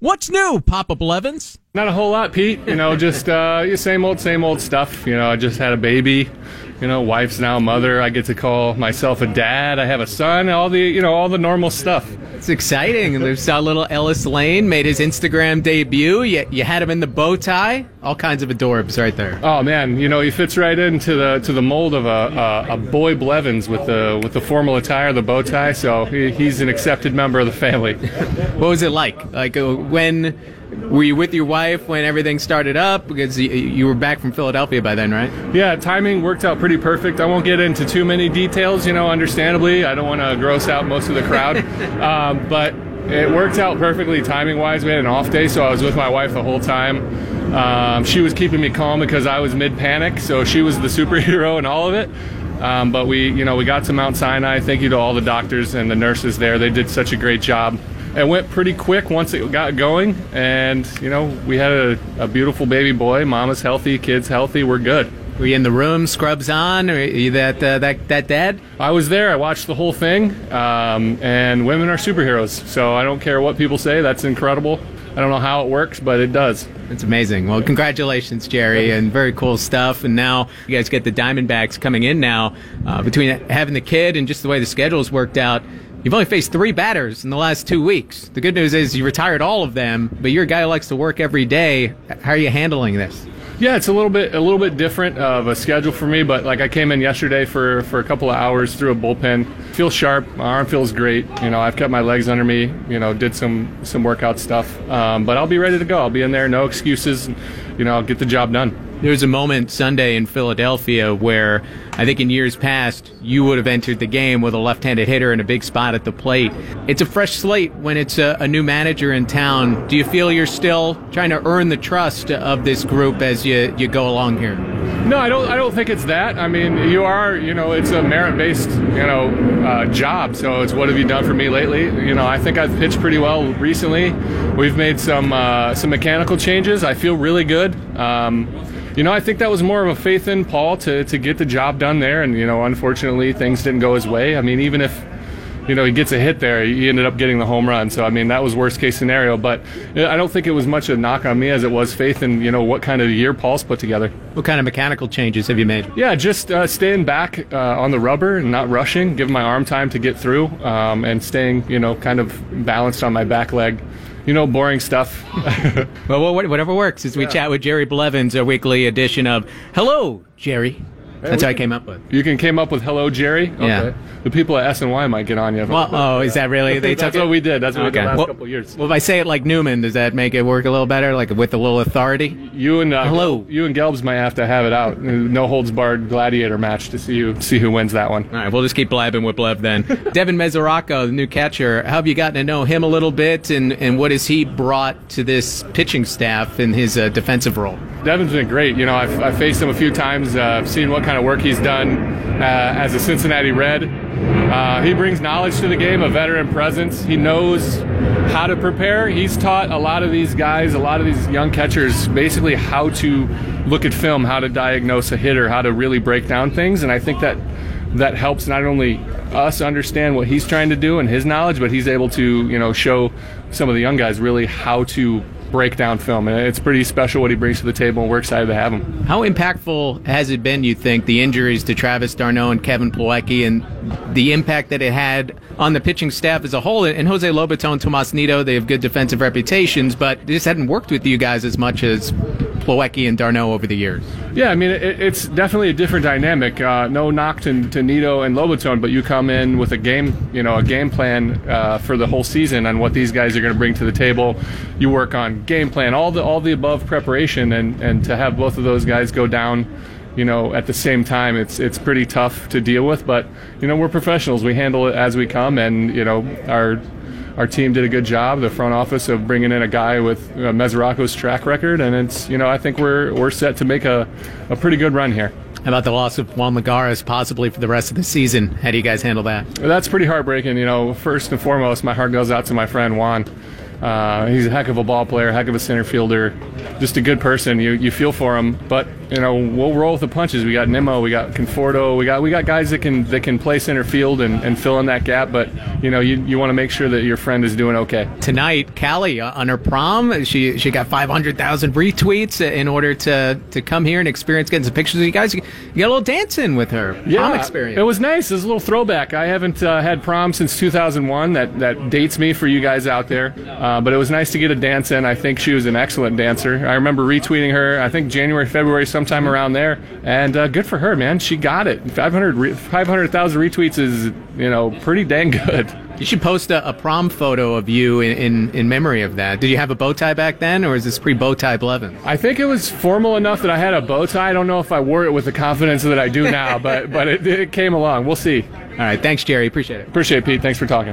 What's new, Papa Blevins? Not a whole lot, Pete. You know, just uh, same old, same old stuff. You know, I just had a baby. You know, wife's now mother. I get to call myself a dad. I have a son. All the, you know, all the normal stuff. It's exciting. We saw little Ellis Lane made his Instagram debut. You, you had him in the bow tie. All kinds of adorbs right there. Oh man, you know he fits right into the to the mold of a, a, a boy Blevins with the with the formal attire, the bow tie. So he, he's an accepted member of the family. what was it like? Like uh, when were you with your wife when everything started up? Because you were back from Philadelphia by then, right? Yeah, timing worked out pretty perfect. I won't get into too many details, you know, understandably. I don't want to gross out most of the crowd. um, but it worked out perfectly timing wise. We had an off day, so I was with my wife the whole time. Um, she was keeping me calm because I was mid panic, so she was the superhero in all of it. Um, but we, you know, we got to Mount Sinai. Thank you to all the doctors and the nurses there. They did such a great job it went pretty quick once it got going and you know we had a, a, beautiful baby boy. Mama's healthy kids healthy we're good. Were you in the room scrubs on? Or are you that uh, that that dad? I was there. I watched the whole thing um, and women are superheroes so i don't care what people say. That's incredible. I don't know how it works but it does. It's amazing. Well, congratulations, Jerry, and very cool stuff. And now you guys get the Diamondbacks coming in now. Uh, between having the kid and just the way the schedule's worked out, You've only faced three batters in the last two weeks. The good news is you retired all of them, but you're a guy who likes to work every day. How are you handling this? Yeah, it's a little bit a little bit different of a schedule for me, but like I came in yesterday for for a couple of hours threw a bullpen. Feel sharp, my arm feels great. You know, I've kept my legs under me. You know, did some some workout stuff, um, but I'll be ready to go. I'll be in there, no excuses. You know, I'll get the job done. There was a moment Sunday in Philadelphia where I think in years past you would have entered the game with a left-handed hitter in a big spot at the plate. It's a fresh slate when it's a, a, new manager in town. Do you feel you're still trying to earn the trust of this group as you, you go along here? No, I don't. I don't think it's that. I mean, you are. You know, it's a merit-based, you know, uh, job. So it's what have you done for me lately? You know, I think I've pitched pretty well recently. We've made some uh, some mechanical changes. I feel really good. Um, you know, I think that was more of a faith in Paul to, to get the job done there. And, you know, unfortunately, things didn't go his way. I mean, even if, you know, he gets a hit there, he ended up getting the home run. So, I mean, that was worst case scenario. But I don't think it was much a knock on me as it was faith in, you know, what kind of year Paul's put together. What kind of mechanical changes have you made? Yeah, just uh, staying back uh, on the rubber and not rushing, giving my arm time to get through, um, and staying, you know, kind of balanced on my back leg you know, boring stuff. well, whatever works. As we yeah. chat with Jerry Blevins, a weekly edition of Hello, Jerry. That's how I came up with. You can came up with "Hello, Jerry." Okay. Yeah. The people at SNY might get on you. Well, oh, is that really? They That's what it? we did. That's what okay. we did the last well, couple years. Well, if I say it like Newman, does that make it work a little better, like with a little authority? You and uh, hello, you and Gelbs might have to have it out. No holds barred gladiator match to see you see who wins that one. All right, we'll just keep blabbing with Blev then. Devin Mesoraco, the new catcher. How have you gotten to know him a little bit, and and what has he brought to this pitching staff in his uh, defensive role? Devin's been great. You know, I've, I've faced him a few times. Uh, I've seen what kind of work he's done uh, as a Cincinnati Red. Uh, he brings knowledge to the game, a veteran presence. He knows how to prepare. He's taught a lot of these guys, a lot of these young catchers, basically how to look at film, how to diagnose a hitter, how to really break down things. And I think that that helps not only us understand what he's trying to do and his knowledge, but he's able to, you know, show some of the young guys really how to breakdown film. And it's pretty special what he brings to the table, and we're excited to have him. How impactful has it been, you think, the injuries to Travis d'Arnaud and Kevin Plawecki and the impact that it had on the pitching staff as a whole? And Jose Lobaton, Tomas Nido, they have good defensive reputations, but they just hadn't worked with you guys as much as Plawecki and d'Arnaud over the years. Yeah, I mean, it, it's definitely a different dynamic. Uh, no knock to, to Nido and Lobaton, but you come in with a game, you know, a game plan uh, for the whole season on what these guys are going to bring to the table. You work on game plan, all the all the above preparation, and and to have both of those guys go down you know, at the same time, it's it's pretty tough to deal with. But you know, we're professionals. We handle it as we come, and you know, our our team did a good job, the front office, of bringing in a guy with uh, Mesoraco's track record, and it's you know I think we're we're set to make a, a pretty good run here. How about the loss of Juan Lagares possibly for the rest of the season? How do you guys handle that? That's pretty heartbreaking. You know, first and foremost, my heart goes out to my friend Juan. Uh, he's a heck of a ball player, heck of a center fielder, just a good person. You you feel for him, but you know we'll roll with the punches. We got Nimmo, we got Conforto, we got we got guys that can that can play center field and, and fill in that gap. But you know you, you want to make sure that your friend is doing okay. Tonight, Callie uh, on her prom, she she got 500,000 retweets in order to to come here and experience getting some pictures of you guys. You got a little dancing with her prom experience. It was nice. It was a little throwback. I haven't uh, had prom since 2001. That that dates me for you guys out there. Uh, but it was nice to get a dance in. I think she was an excellent dancer. I remember retweeting her. I think January, February, sometime around there. And uh, good for her, man. She got it. 500 re- 500,000 retweets is you know pretty dang good. You should post a, a prom photo of you in, in, in memory of that. Did you have a bow tie back then, or is this pre bow tie Blevins? I think it was formal enough that I had a bow tie. I don't know if I wore it with the confidence that I do now, but but it, it came along. We'll see. All right, thanks, Jerry. Appreciate it. Appreciate it, Pete. Thanks for talking.